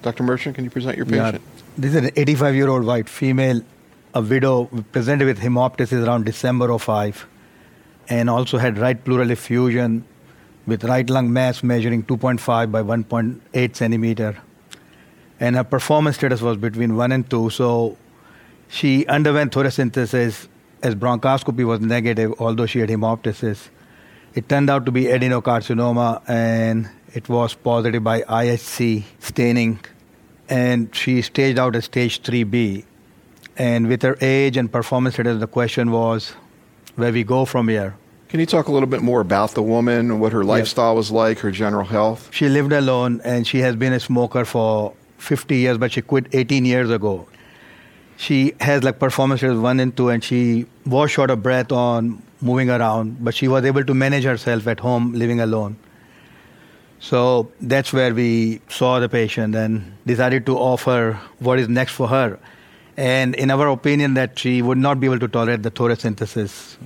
Dr. Merchant, can you present your patient? Yeah. This is an 85 year old white female, a widow, presented with hemoptysis around December of 5, and also had right pleural effusion with right lung mass measuring 2.5 by 1.8 centimeter. And her performance status was between 1 and 2, so she underwent thoracocentesis as bronchoscopy was negative, although she had hemoptysis. It turned out to be adenocarcinoma, and it was positive by IHC staining, and she staged out as stage 3B. And with her age and performance status, the question was where we go from here. Can you talk a little bit more about the woman, what her lifestyle was like, her general health? She lived alone, and she has been a smoker for 50 years, but she quit 18 years ago. She has like performance status 1 and 2, and she was short of breath on moving around, but she was able to manage herself at home living alone. So that's where we saw the patient and decided to offer what is next for her. And in our opinion, that she would not be able to tolerate the thoracocentesis.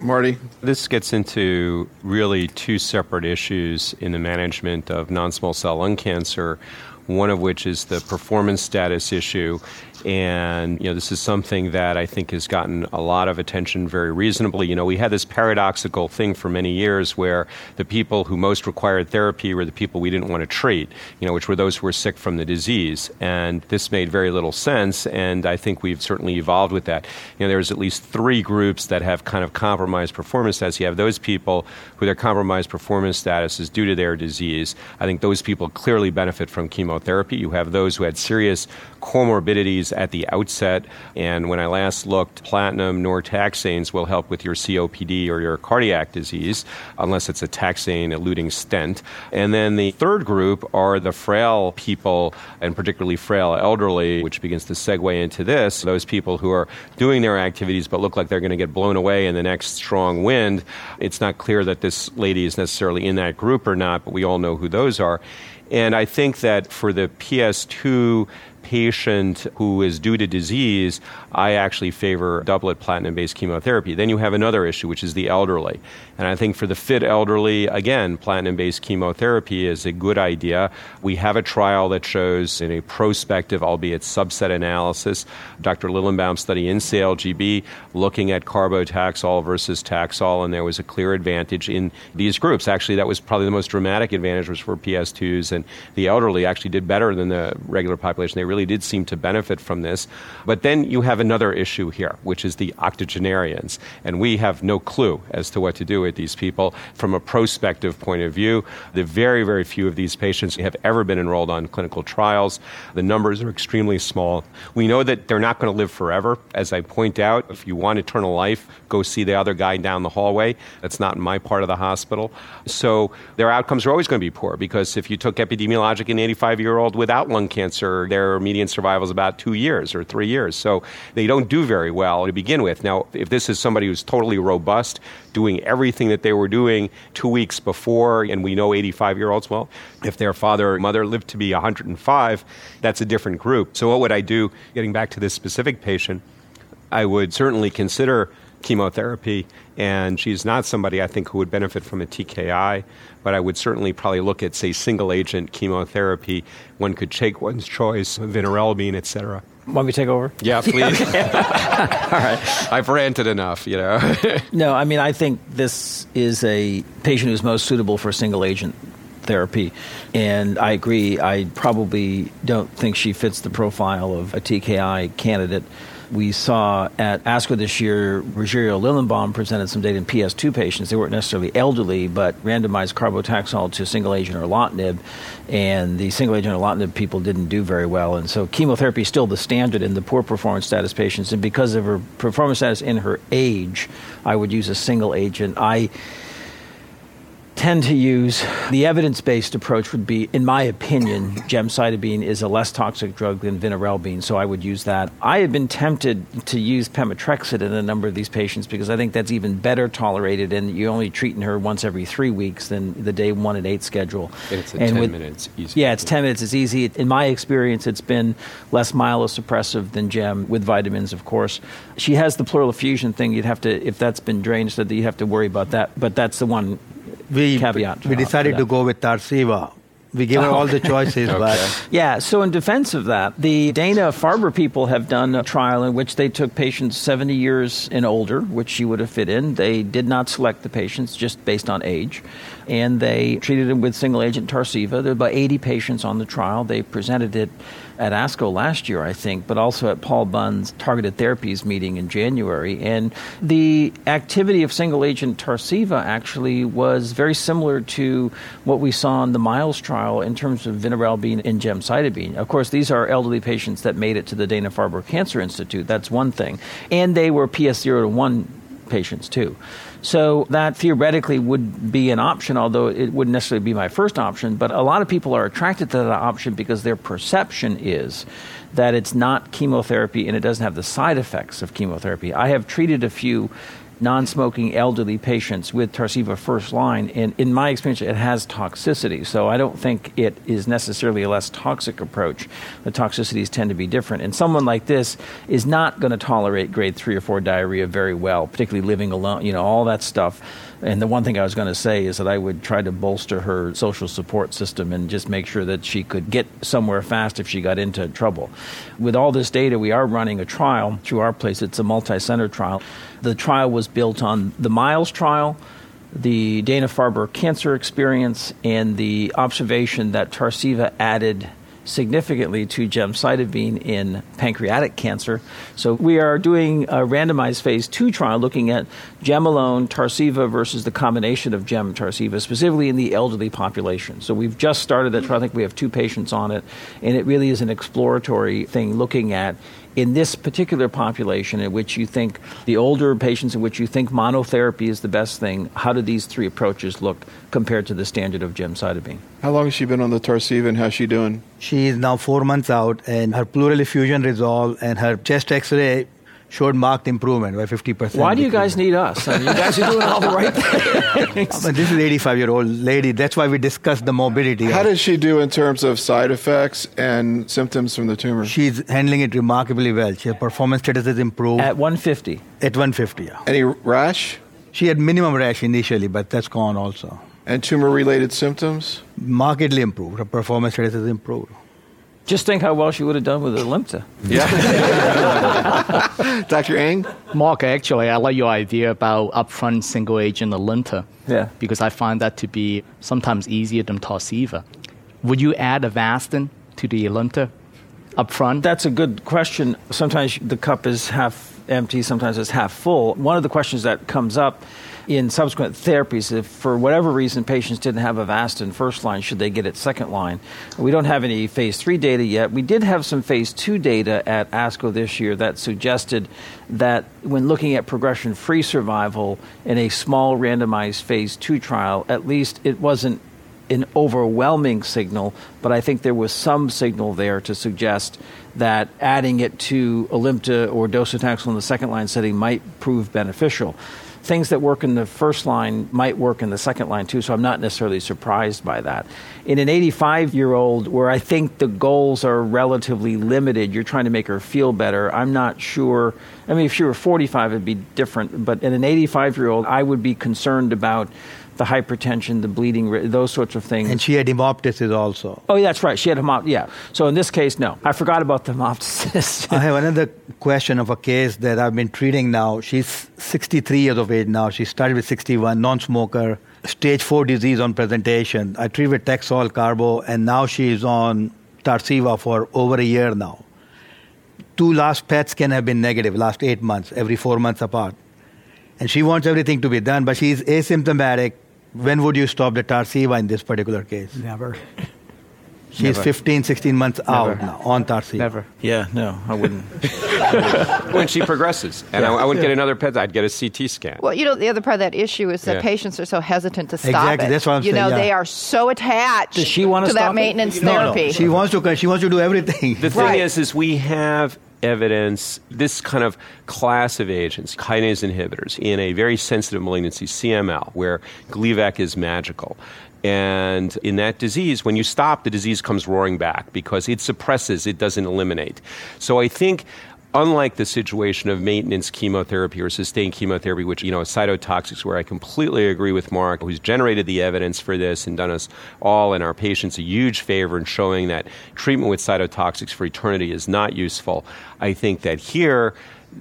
Marty? This gets into really two separate issues in the management of non small cell lung cancer one of which is the performance status issue. And, you know, this is something that I think has gotten a lot of attention very reasonably. You know, we had this paradoxical thing for many years where the people who most required therapy were the people we didn't want to treat, you know, which were those who were sick from the disease. And this made very little sense. And I think we've certainly evolved with that. You know, there's at least three groups that have kind of compromised performance status. You have those people who their compromised performance status is due to their disease. I think those people clearly benefit from chemotherapy. You have those who had serious comorbidities at the outset. And when I last looked, platinum nor taxanes will help with your COPD or your cardiac disease, unless it's a taxane eluting stent. And then the third group are the frail people, and particularly frail elderly, which begins to segue into this those people who are doing their activities but look like they're going to get blown away in the next strong wind. It's not clear that this lady is necessarily in that group or not, but we all know who those are. And I think that for the PS2 patient who is due to disease, I actually favor doublet platinum based chemotherapy. Then you have another issue, which is the elderly. And I think for the fit elderly, again, platinum based chemotherapy is a good idea. We have a trial that shows in a prospective, albeit subset analysis, Dr. Lilenbaum's study in CALGB looking at carbotaxol versus Taxol, and there was a clear advantage in these groups. Actually, that was probably the most dramatic advantage was for PS2s, and the elderly actually did better than the regular population. They really did seem to benefit from this. But then you have another issue here, which is the octogenarians. And we have no clue as to what to do with these people from a prospective point of view. The very, very few of these patients have ever been enrolled on clinical trials. The numbers are extremely small. We know that they're not going to live forever. As I point out, if you want eternal life, go see the other guy down the hallway. That's not in my part of the hospital. So their outcomes are always going to be poor because if you took epidemiologic an 85 year old without lung cancer, their median survival is about two years or three years. So they don't do very well to begin with. Now, if this is somebody who's totally robust, doing everything that they were doing two weeks before, and we know 85 year olds, well, if their father or mother lived to be 105, that's a different group. So, what would I do? Getting back to this specific patient, I would certainly consider chemotherapy, and she's not somebody I think who would benefit from a TKI, but I would certainly probably look at, say, single agent chemotherapy. One could take one's choice, vinorelbine, et cetera. Want me to take over? Yeah, please. All right. I've ranted enough, you know. no, I mean, I think this is a patient who's most suitable for single agent therapy. And I agree, I probably don't think she fits the profile of a TKI candidate we saw at ASCO this year, Rogerio Lilenbaum presented some data in PS2 patients. They weren't necessarily elderly, but randomized carbotaxol to single agent erlotinib, and the single agent erlotinib people didn't do very well. And so chemotherapy is still the standard in the poor performance status patients. And because of her performance status in her age, I would use a single agent. I tend to use the evidence-based approach would be in my opinion gemcitabine is a less toxic drug than vinorelbine so i would use that. I have been tempted to use pemetrexed in a number of these patients because i think that's even better tolerated and you're only treating her once every three weeks than the day one and eight schedule. And it's and 10 with, minutes easy yeah it's 10 minutes it's easy. In my experience it's been less myelosuppressive than gem with vitamins of course. She has the pleural effusion thing. You'd have to if that's been drained so that you have to worry about that but that's the one we, caveat. We decided to go with Tarceva We gave her all the choices, but Yeah, so in defense of that, the Dana Farber people have done a trial in which they took patients 70 years and older, which she would have fit in. They did not select the patients just based on age, and they treated them with single agent Tarceva. There were about 80 patients on the trial. They presented it at ASCO last year, I think, but also at Paul Bunn's targeted therapies meeting in January. And the activity of single agent Tarceva actually was very similar to what we saw in the Miles trial in terms of vinorelbine and gemcitabine. Of course, these are elderly patients that made it to the Dana Farber Cancer Institute. That's one thing. And they were PS0 to 1 patients too. So that theoretically would be an option, although it wouldn't necessarily be my first option. But a lot of people are attracted to that option because their perception is that it's not chemotherapy and it doesn't have the side effects of chemotherapy. I have treated a few non smoking elderly patients with Tarceva first line, and in my experience, it has toxicity. So I don't think it is necessarily a less toxic approach. The toxicities tend to be different. And someone like this is not going to tolerate grade three or four diarrhea very well, particularly living alone, you know, all that stuff. And the one thing I was going to say is that I would try to bolster her social support system and just make sure that she could get somewhere fast if she got into trouble. With all this data, we are running a trial through our place. It's a multi center trial. The trial was built on the Miles trial, the Dana Farber cancer experience, and the observation that Tarceva added significantly to gemcitabine in pancreatic cancer. So we are doing a randomized phase two trial looking at gem alone, Tarceva versus the combination of gem and Tarceva, specifically in the elderly population. So we've just started that trial. I think we have two patients on it, and it really is an exploratory thing looking at in this particular population in which you think the older patients in which you think monotherapy is the best thing, how do these three approaches look compared to the standard of gemcitabine? How long has she been on the Tarceva and how's she doing? she is now four months out, and her pleural effusion resolved, and her chest X-ray showed marked improvement by 50%. Why do you guys need us? I mean, you guys are doing all the right things. But this is 85 year old lady. That's why we discussed the morbidity. How does she do in terms of side effects and symptoms from the tumor? She's handling it remarkably well. Her performance status has improved At 150. at 150. Yeah. Any rash She had minimum rash initially, but that's gone also. and tumor related symptoms? Markedly improved. Her performance status has improved. Just think how well she would have done with Alimta. Dr. Eng? Mark, actually, I like your idea about upfront single agent Alimta. Yeah. Because I find that to be sometimes easier than Tarceva. Would you add Avastin to the Alimta upfront? That's a good question. Sometimes the cup is half empty, sometimes it's half full. One of the questions that comes up in subsequent therapies, if for whatever reason patients didn't have Avastin first line, should they get it second line? We don't have any phase three data yet. We did have some phase two data at ASCO this year that suggested that when looking at progression free survival in a small randomized phase two trial, at least it wasn't an overwhelming signal, but I think there was some signal there to suggest that adding it to Alimta or docetaxel in the second line setting might prove beneficial. Things that work in the first line might work in the second line too, so I'm not necessarily surprised by that. In an 85 year old, where I think the goals are relatively limited, you're trying to make her feel better. I'm not sure. I mean, if she were 45, it'd be different, but in an 85 year old, I would be concerned about the hypertension, the bleeding, those sorts of things. And she had hemoptysis also. Oh, yeah, that's right. She had hemop. Yeah. So in this case, no. I forgot about the hemoptysis. I have another question of a case that I've been treating now. She's 63 years of age now. She started with 61, non smoker, stage 4 disease on presentation. I treat with Taxol Carbo, and now she is on Tarceva for over a year now. Two last PET scan have been negative, last eight months, every four months apart. And she wants everything to be done, but she's asymptomatic. When would you stop the Tarceva in this particular case? Never. She's Never. 15, 16 months out now on Tarceva. Never. yeah, no, I wouldn't. when she progresses. And I, I wouldn't get another PET, I'd get a CT scan. Well, you know, the other part of that issue is that Yeah. patients are so hesitant to stop Exactly, it. that's what I'm you saying, know, yeah. they are so attached Does she wanna to stop that it? maintenance No, no. therapy. She wants to. She wants to do everything. The thing Right. is, is we have evidence, this kind of class of agents, kinase inhibitors, in a very sensitive malignancy, CML, where Gleevec is magical. And in that disease, when you stop, the disease comes roaring back because it suppresses, it doesn't eliminate. So I think unlike the situation of maintenance chemotherapy or sustained chemotherapy, which, you know, cytotoxics, where I completely agree with Mark, who's generated the evidence for this and done us all and our patients a huge favor in showing that treatment with cytotoxics for eternity is not useful. I think that here,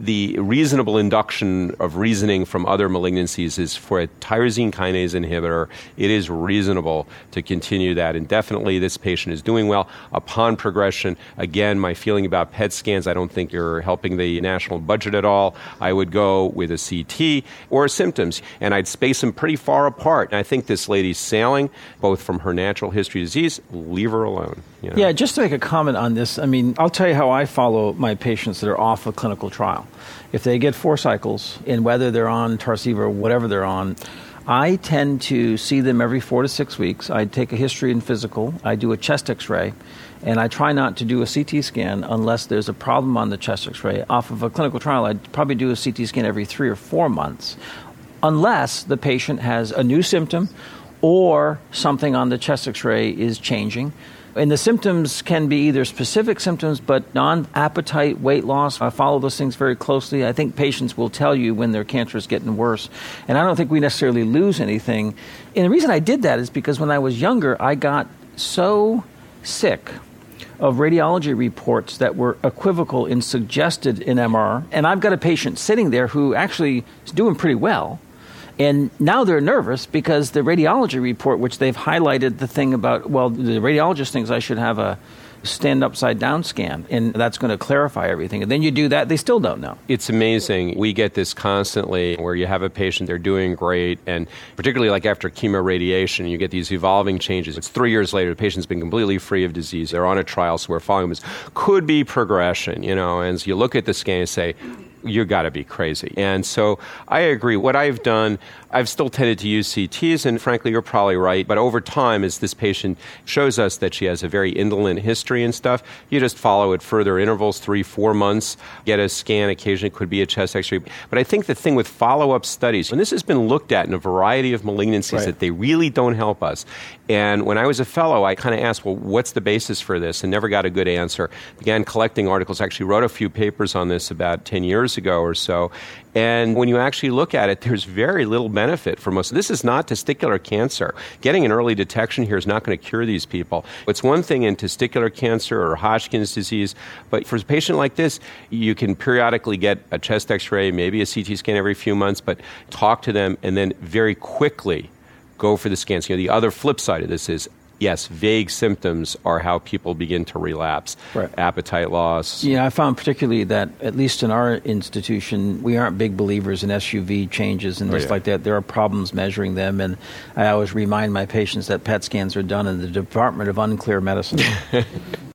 the reasonable induction of reasoning from other malignancies is for a tyrosine kinase inhibitor, it is reasonable to continue that indefinitely. This patient is doing well. Upon progression, again, my feeling about PET scans, I don't think you're helping the national budget at all. I would go with a CT or symptoms, and I'd space them pretty far apart. And I think this lady's sailing, both from her natural history disease, leave her alone. You know? Yeah, just to make a comment on this, I mean, I'll tell you how I follow my patients that are off a clinical trial. If they get four cycles, and whether they're on Tarceva or whatever they're on, I tend to see them every four to six weeks. I take a history and physical. I do a chest x ray. And I try not to do a CT scan unless there's a problem on the chest x ray. Off of a clinical trial, I'd probably do a CT scan every three or four months, unless the patient has a new symptom or something on the chest x ray is changing. And the symptoms can be either specific symptoms, but non appetite, weight loss. I follow those things very closely. I think patients will tell you when their cancer is getting worse. And I don't think we necessarily lose anything. And the reason I did that is because when I was younger, I got so sick of radiology reports that were equivocal in suggested in MR. And I've got a patient sitting there who actually is doing pretty well and now they're nervous because the radiology report, which they've highlighted the thing about, well, the radiologist thinks I should have a stand upside down scan, and that's going to clarify everything. And then you do that, they still don't know. It's amazing. We get this constantly where you have a patient, they're doing great, and particularly like after chemoradiation, you get these evolving changes. It's three years later, the patient's been completely free of disease. They're on a trial, so we're following them. Could be progression, you know, and so you look at the scan and say, you got to be crazy. And so I agree. What I've done, I've still tended to use CTs, and frankly, you're probably right. But over time, as this patient shows us that she has a very indolent history and stuff, you just follow it further intervals, three, four months, get a scan. Occasionally, it could be a chest x ray. But I think the thing with follow up studies, and this has been looked at in a variety of malignancies, right. that they really don't help us. And when I was a fellow, I kind of asked, well, what's the basis for this? And never got a good answer. Began collecting articles, actually wrote a few papers on this about 10 years ago or so. And when you actually look at it, there's very little benefit for most. This is not testicular cancer. Getting an early detection here is not going to cure these people. It's one thing in testicular cancer or Hodgkin's disease, but for a patient like this, you can periodically get a chest x ray, maybe a CT scan every few months, but talk to them and then very quickly go for the scans. You know, the other flip side of this is yes, vague symptoms are how people begin to relapse. Right. Appetite loss. Yeah, I found particularly that, at least in our institution, we aren't big believers in SUV changes and oh, things yeah. like that. There are problems measuring them, and I always remind my patients that PET scans are done in the Department of Unclear Medicine.